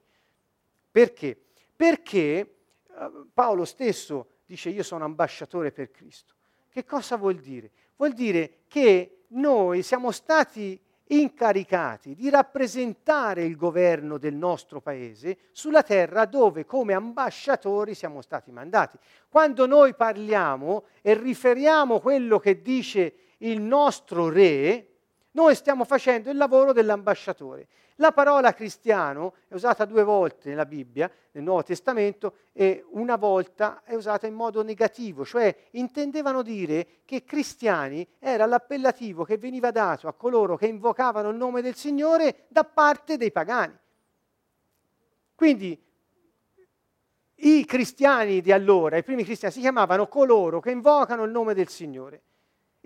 Perché? Perché eh, Paolo stesso dice io sono ambasciatore per Cristo. Che cosa vuol dire? Vuol dire che noi siamo stati incaricati di rappresentare il governo del nostro paese sulla terra dove come ambasciatori siamo stati mandati. Quando noi parliamo e riferiamo quello che dice il nostro re, noi stiamo facendo il lavoro dell'ambasciatore. La parola cristiano è usata due volte nella Bibbia, nel Nuovo Testamento, e una volta è usata in modo negativo, cioè intendevano dire che cristiani era l'appellativo che veniva dato a coloro che invocavano il nome del Signore da parte dei pagani. Quindi i cristiani di allora, i primi cristiani, si chiamavano coloro che invocano il nome del Signore.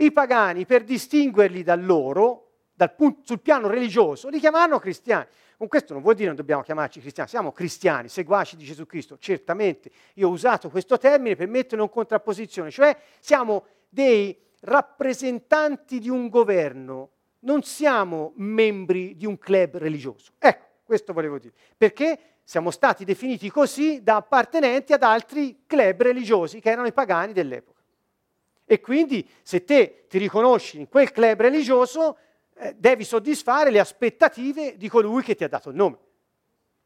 I pagani, per distinguerli da loro, dal punto, sul piano religioso, li chiamavano cristiani. Con questo non vuol dire che non dobbiamo chiamarci cristiani, siamo cristiani, seguaci di Gesù Cristo. Certamente io ho usato questo termine per metterlo in contrapposizione, cioè siamo dei rappresentanti di un governo, non siamo membri di un club religioso. Ecco, questo volevo dire. Perché siamo stati definiti così da appartenenti ad altri club religiosi che erano i pagani dell'epoca. E quindi se te ti riconosci in quel club religioso, eh, devi soddisfare le aspettative di colui che ti ha dato il nome.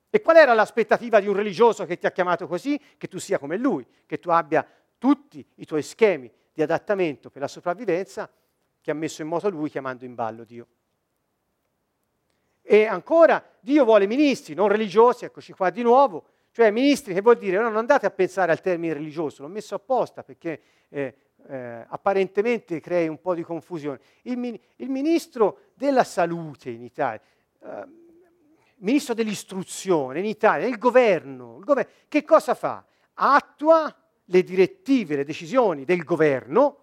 E qual era l'aspettativa di un religioso che ti ha chiamato così? Che tu sia come lui, che tu abbia tutti i tuoi schemi di adattamento per la sopravvivenza che ha messo in moto lui chiamando in ballo Dio. E ancora, Dio vuole ministri, non religiosi, eccoci qua di nuovo, cioè ministri che vuol dire, no, non andate a pensare al termine religioso, l'ho messo apposta perché eh, eh, apparentemente crei un po' di confusione. Il, il, ministro della salute in Italia, eh, ministro dell'istruzione in Italia, il governo, il governo, che cosa fa? Attua le direttive, le decisioni del governo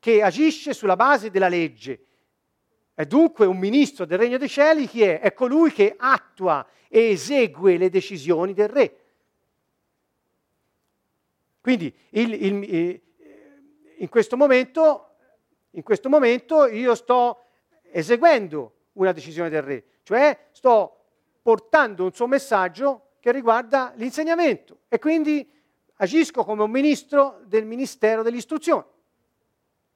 che agisce sulla base della legge. E dunque un ministro del Regno dei Cieli chi è? È colui che attua e esegue le decisioni del re. Quindi il, il, in, questo momento, in questo momento io sto eseguendo una decisione del re, cioè sto portando un suo messaggio che riguarda l'insegnamento e quindi agisco come un ministro del Ministero dell'Istruzione.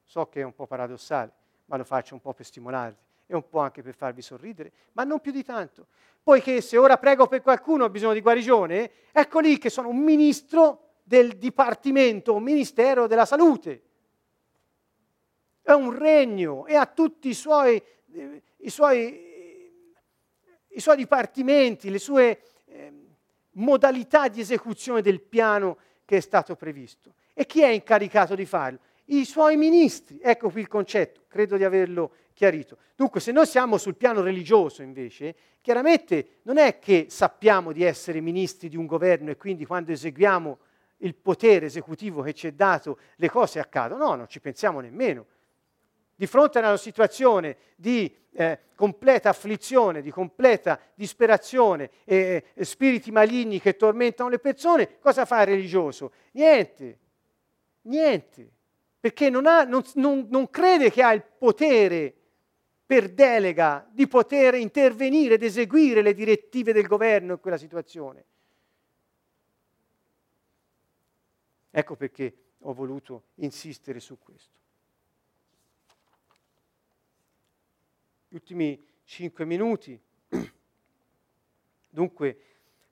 So che è un po' paradossale, ma lo faccio un po' per stimolarvi e un po' anche per farvi sorridere, ma non più di tanto. Poiché se ora prego per qualcuno ha bisogno di guarigione, ecco lì che sono un ministro del Dipartimento, un ministero della salute. È un regno e ha tutti i suoi, eh, i suoi, i suoi dipartimenti, le sue eh, modalità di esecuzione del piano che è stato previsto. E chi è incaricato di farlo? I suoi ministri. Ecco qui il concetto, credo di averlo chiarito. Dunque, se noi siamo sul piano religioso, invece, chiaramente non è che sappiamo di essere ministri di un governo e quindi quando eseguiamo il potere esecutivo che ci è dato, le cose accadono. No, non ci pensiamo nemmeno. Di fronte a una situazione di eh, completa afflizione, di completa disperazione eh, spiriti maligni che tormentano le persone, cosa fa il religioso? Niente, niente, perché non, ha, non, non, non crede che ha il potere per delega di poter intervenire ed eseguire le direttive del governo in quella situazione. Ecco perché ho voluto insistere su questo. Gli ultimi cinque minuti. [clears throat] Dunque,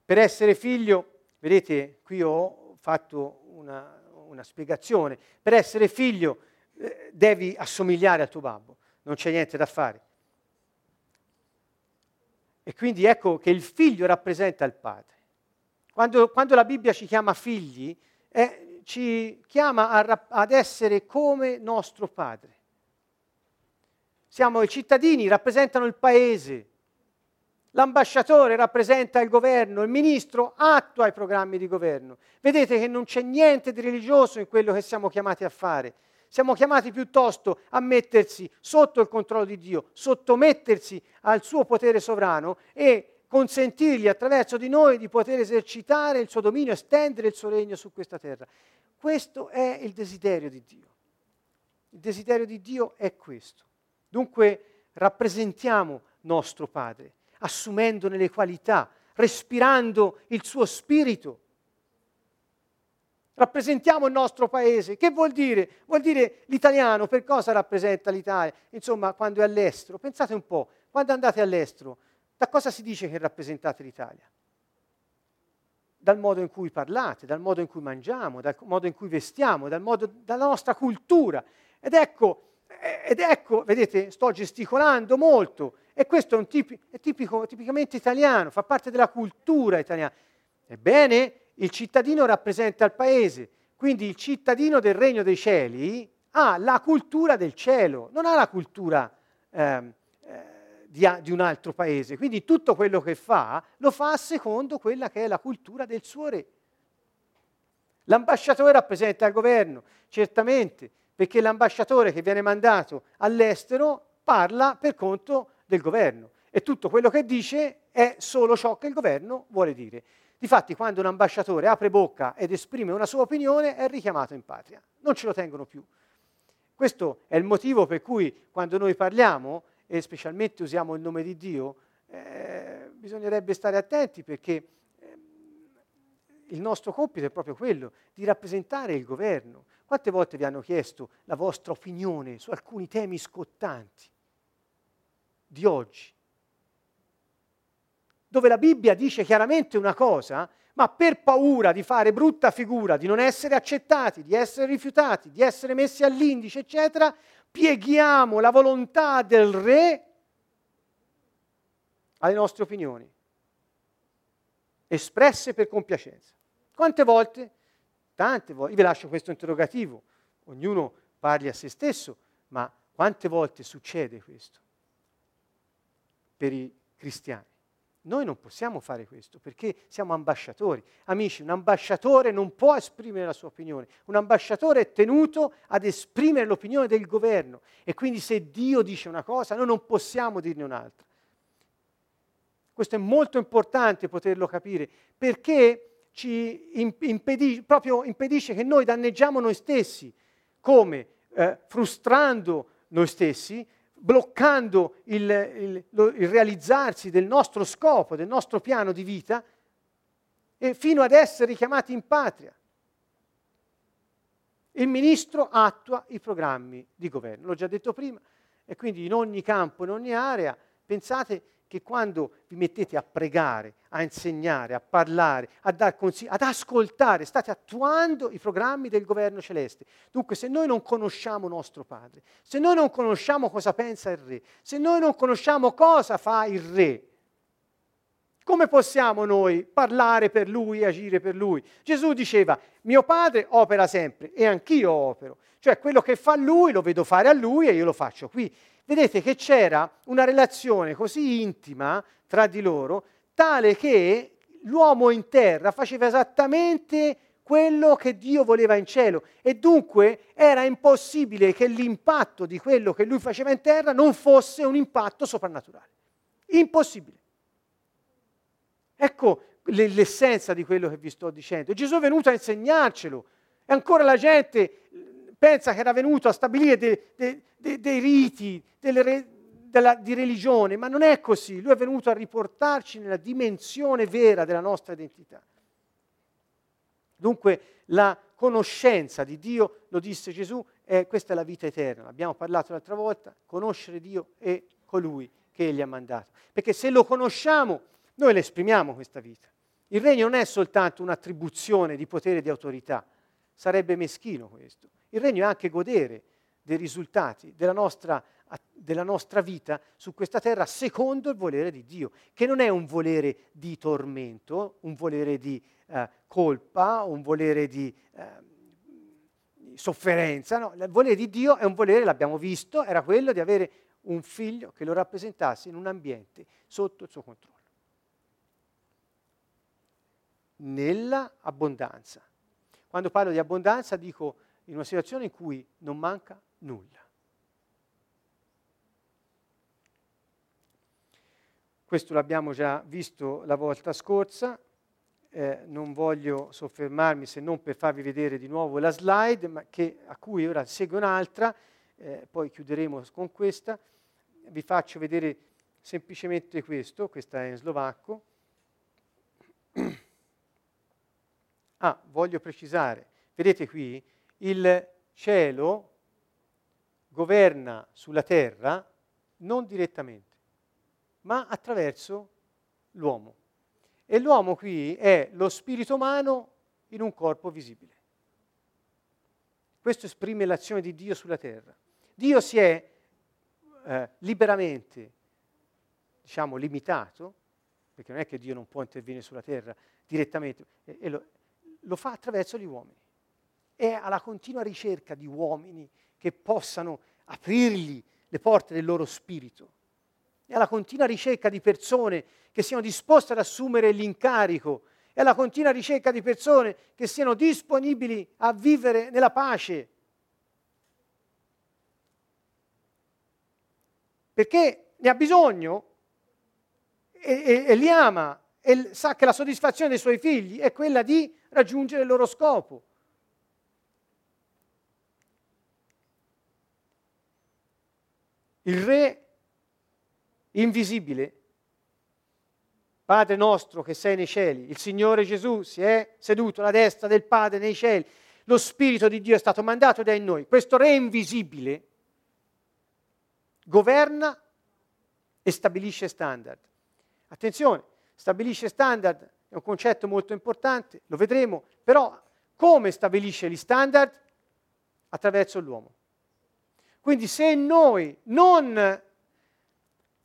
per essere figlio, vedete, qui ho fatto una, una spiegazione, per essere figlio eh, devi assomigliare al tuo babbo, non c'è niente da fare. E quindi ecco che il figlio rappresenta il padre. Quando, quando la Bibbia ci chiama figli, eh, ci chiama a, ad essere come nostro Padre. Siamo i cittadini, rappresentano il paese, l'ambasciatore rappresenta il governo, il ministro attua i programmi di governo. Vedete che non c'è niente di religioso in quello che siamo chiamati a fare. Siamo chiamati piuttosto a mettersi sotto il controllo di Dio, sottomettersi al suo potere sovrano e consentirgli attraverso di noi di poter esercitare il suo dominio, estendere il suo regno su questa terra. Questo è il desiderio di Dio. Il desiderio di Dio è questo. Dunque rappresentiamo nostro Padre, assumendone le qualità, respirando il suo spirito. Rappresentiamo il nostro paese. Che vuol dire? Vuol dire l'italiano, per cosa rappresenta l'Italia? Insomma, quando è all'estero, pensate un po', quando andate all'estero, da cosa si dice che rappresentate l'Italia? Dal modo in cui parlate, dal modo in cui mangiamo, dal modo in cui vestiamo, modo, dalla nostra cultura. Ed ecco, ed ecco, vedete, sto gesticolando molto e questo è, un tipi, è tipico, tipicamente italiano, fa parte della cultura italiana. Ebbene, il cittadino rappresenta il paese, quindi il cittadino del regno dei cieli ha la cultura del cielo, non ha la cultura eh, di, di, un altro paese. Quindi tutto quello che fa lo fa secondo quella che è la cultura del suo re. L'ambasciatore rappresenta il governo, certamente, perché l'ambasciatore che viene mandato all'estero parla per conto del governo e tutto quello che dice è solo ciò che il governo vuole dire. Difatti, quando un ambasciatore apre bocca ed esprime una sua opinione, è richiamato in patria. Non ce lo tengono più. Questo è il motivo per cui quando noi parliamo e specialmente usiamo il nome di Dio, eh, bisognerebbe stare attenti perché eh, il nostro compito è proprio quello di rappresentare il governo. Quante volte vi hanno chiesto la vostra opinione su alcuni temi scottanti di oggi? Dove la Bibbia dice chiaramente una cosa, ma per paura di fare brutta figura, di non essere accettati, di essere rifiutati, di essere messi all'indice, eccetera, pieghiamo la volontà del re alle nostre opinioni, espresse per compiacenza. Quante volte? Tante volte. Vi lascio questo interrogativo, ognuno parli a se stesso, ma quante volte succede questo? Per i cristiani. Noi non possiamo fare questo perché siamo ambasciatori. Amici, un ambasciatore non può esprimere la sua opinione, un ambasciatore è tenuto ad esprimere l'opinione del governo e quindi se Dio dice una cosa noi non possiamo dirne un'altra. Questo è molto importante poterlo capire perché ci impedisce, proprio impedisce che noi danneggiamo noi stessi, come eh, frustrando noi stessi, bloccando il, il, il realizzarsi del nostro scopo, del nostro piano di vita, e fino ad essere richiamati in patria. Il ministro attua i programmi di governo, l'ho già detto prima, e quindi in ogni campo, in ogni area, pensate che quando vi mettete a pregare, a insegnare, a parlare, a dar consigli, ad ascoltare, state attuando i programmi del governo celeste. Dunque, se noi non conosciamo nostro Padre, se noi non conosciamo cosa pensa il Re, se noi non conosciamo cosa fa il Re, come possiamo noi parlare per Lui e agire per Lui? Gesù diceva, mio Padre opera sempre e anch'io opero. Cioè quello che fa Lui lo vedo fare a Lui e io lo faccio qui vedete che c'era una relazione così intima tra di loro, tale che l'uomo in terra faceva esattamente quello che Dio voleva in cielo e dunque era impossibile che l'impatto di quello che lui faceva in terra non fosse un impatto soprannaturale. Impossibile. Ecco l'essenza di quello che vi sto dicendo. Gesù è venuto a insegnarcelo e ancora la gente pensa che era venuto a stabilire de, de, de, dei riti re, della, di religione, ma non è così. Lui è venuto a riportarci nella dimensione vera della nostra identità. Dunque la conoscenza di Dio, lo disse Gesù, è, questa è la vita eterna. Abbiamo parlato l'altra volta, conoscere Dio e colui che Egli ha mandato. Perché se lo conosciamo, noi le esprimiamo questa vita. Il regno non è soltanto un'attribuzione di potere e di autorità, sarebbe meschino questo. Il regno è anche godere dei risultati della nostra, della nostra, vita su questa terra secondo il volere di Dio, che non è un volere di tormento, un volere di eh, colpa, un volere di eh, sofferenza. No? Il volere di Dio è un volere, l'abbiamo visto, era quello di avere un figlio che lo rappresentasse in un ambiente sotto il suo controllo. Nella abbondanza. Quando parlo di abbondanza dico in una situazione in cui non manca nulla. Questo l'abbiamo già visto la volta scorsa, eh, non voglio soffermarmi se non per farvi vedere di nuovo la slide, ma che, a cui ora segue un'altra, eh, poi chiuderemo con questa. Vi faccio vedere semplicemente questo, questa è in slovacco. Ah, voglio precisare, vedete qui, il cielo governa sulla terra non direttamente, ma attraverso l'uomo. E l'uomo qui è lo spirito umano in un corpo visibile. Questo esprime l'azione di Dio sulla terra. Dio si è eh, liberamente, diciamo, limitato, perché non è che Dio non può intervenire sulla terra direttamente, e, e lo, lo fa attraverso gli uomini è alla continua ricerca di uomini che possano aprirgli le porte del loro spirito. È alla continua ricerca di persone che siano disposte ad assumere l'incarico. È alla continua ricerca di persone che siano disponibili a vivere nella pace. Perché ne ha bisogno e, e, e li ama e sa che la soddisfazione dei suoi figli è quella di raggiungere il loro scopo. Il Re invisibile, Padre nostro che sei nei cieli, il Signore Gesù si è seduto alla destra del Padre nei cieli, lo Spirito di Dio è stato mandato da noi. Questo Re invisibile governa e stabilisce standard. Attenzione, stabilisce standard è un concetto molto importante, lo vedremo, però come stabilisce gli standard? Attraverso l'uomo. Quindi se noi non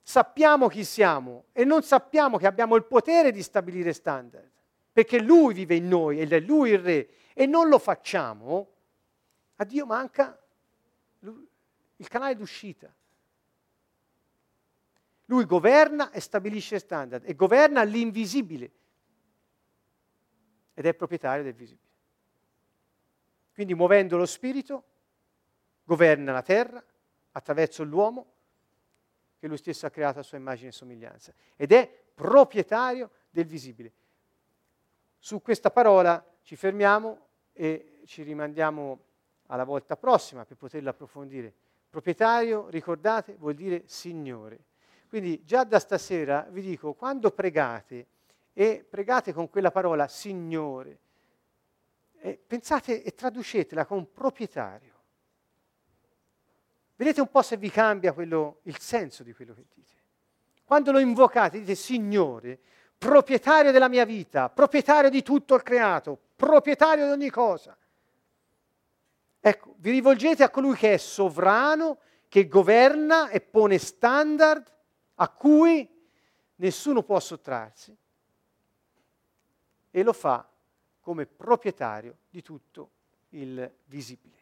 sappiamo chi siamo e non sappiamo che abbiamo il potere di stabilire standard, perché Lui vive in noi ed è Lui il Re, e non lo facciamo, a Dio manca il canale d'uscita. Lui governa e stabilisce standard e governa l'invisibile ed è proprietario del visibile. Quindi muovendo lo spirito governa la terra attraverso l'uomo che lui stesso ha creato a sua immagine e somiglianza ed è proprietario del visibile. Su questa parola ci fermiamo e ci rimandiamo alla volta prossima per poterla approfondire. Proprietario, ricordate, vuol dire Signore. Quindi già da stasera vi dico, quando pregate, e pregate con quella parola Signore, e pensate e traducetela con proprietario. Vedete un po' se vi cambia quello, il senso di quello che dite. Quando lo invocate, dite Signore, proprietario della mia vita, proprietario di tutto il creato, proprietario di ogni cosa. Ecco, vi rivolgete a colui che è sovrano, che governa e pone standard a cui nessuno può sottrarsi e lo fa come proprietario di tutto il visibile,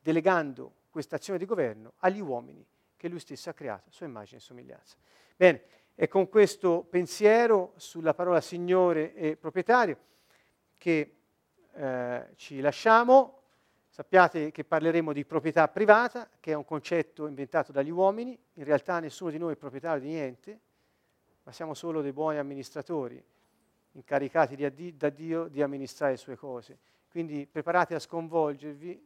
delegando questa azione di governo agli uomini che lui stesso ha creato, sua immagine e somiglianza. Bene, è con questo pensiero sulla parola Signore e proprietario che eh, ci lasciamo. Sappiate che parleremo di proprietà privata, che è un concetto inventato dagli uomini. In realtà nessuno di noi è proprietario di niente, ma siamo solo dei buoni amministratori, incaricati di, da Dio di amministrare le sue cose. Quindi preparate a sconvolgervi,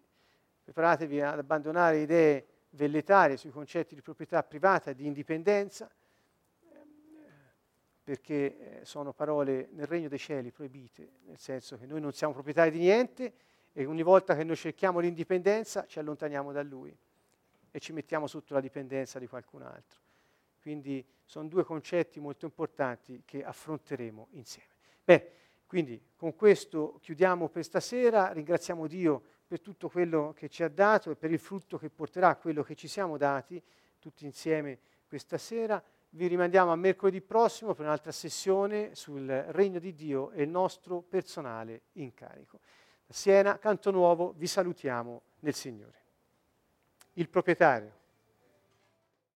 preparatevi ad abbandonare idee velletarie sui concetti di proprietà privata e di indipendenza perché eh, sono parole nel regno dei cieli proibite, nel senso che noi non siamo proprietari di niente e ogni volta che noi cerchiamo l'indipendenza ci allontaniamo da Lui e ci mettiamo sotto la dipendenza di qualcun altro. Quindi sono due concetti molto importanti che affronteremo insieme. Beh, quindi con questo chiudiamo per stasera, ringraziamo Dio per tutto quello che ci ha dato e per il frutto che porterà quello che ci siamo dati tutti insieme questa sera. Vi rimandiamo a mercoledì prossimo per un'altra sessione sul regno di Dio e il nostro personale incarico. Siena, Canto Nuovo, vi salutiamo nel Signore. Il proprietario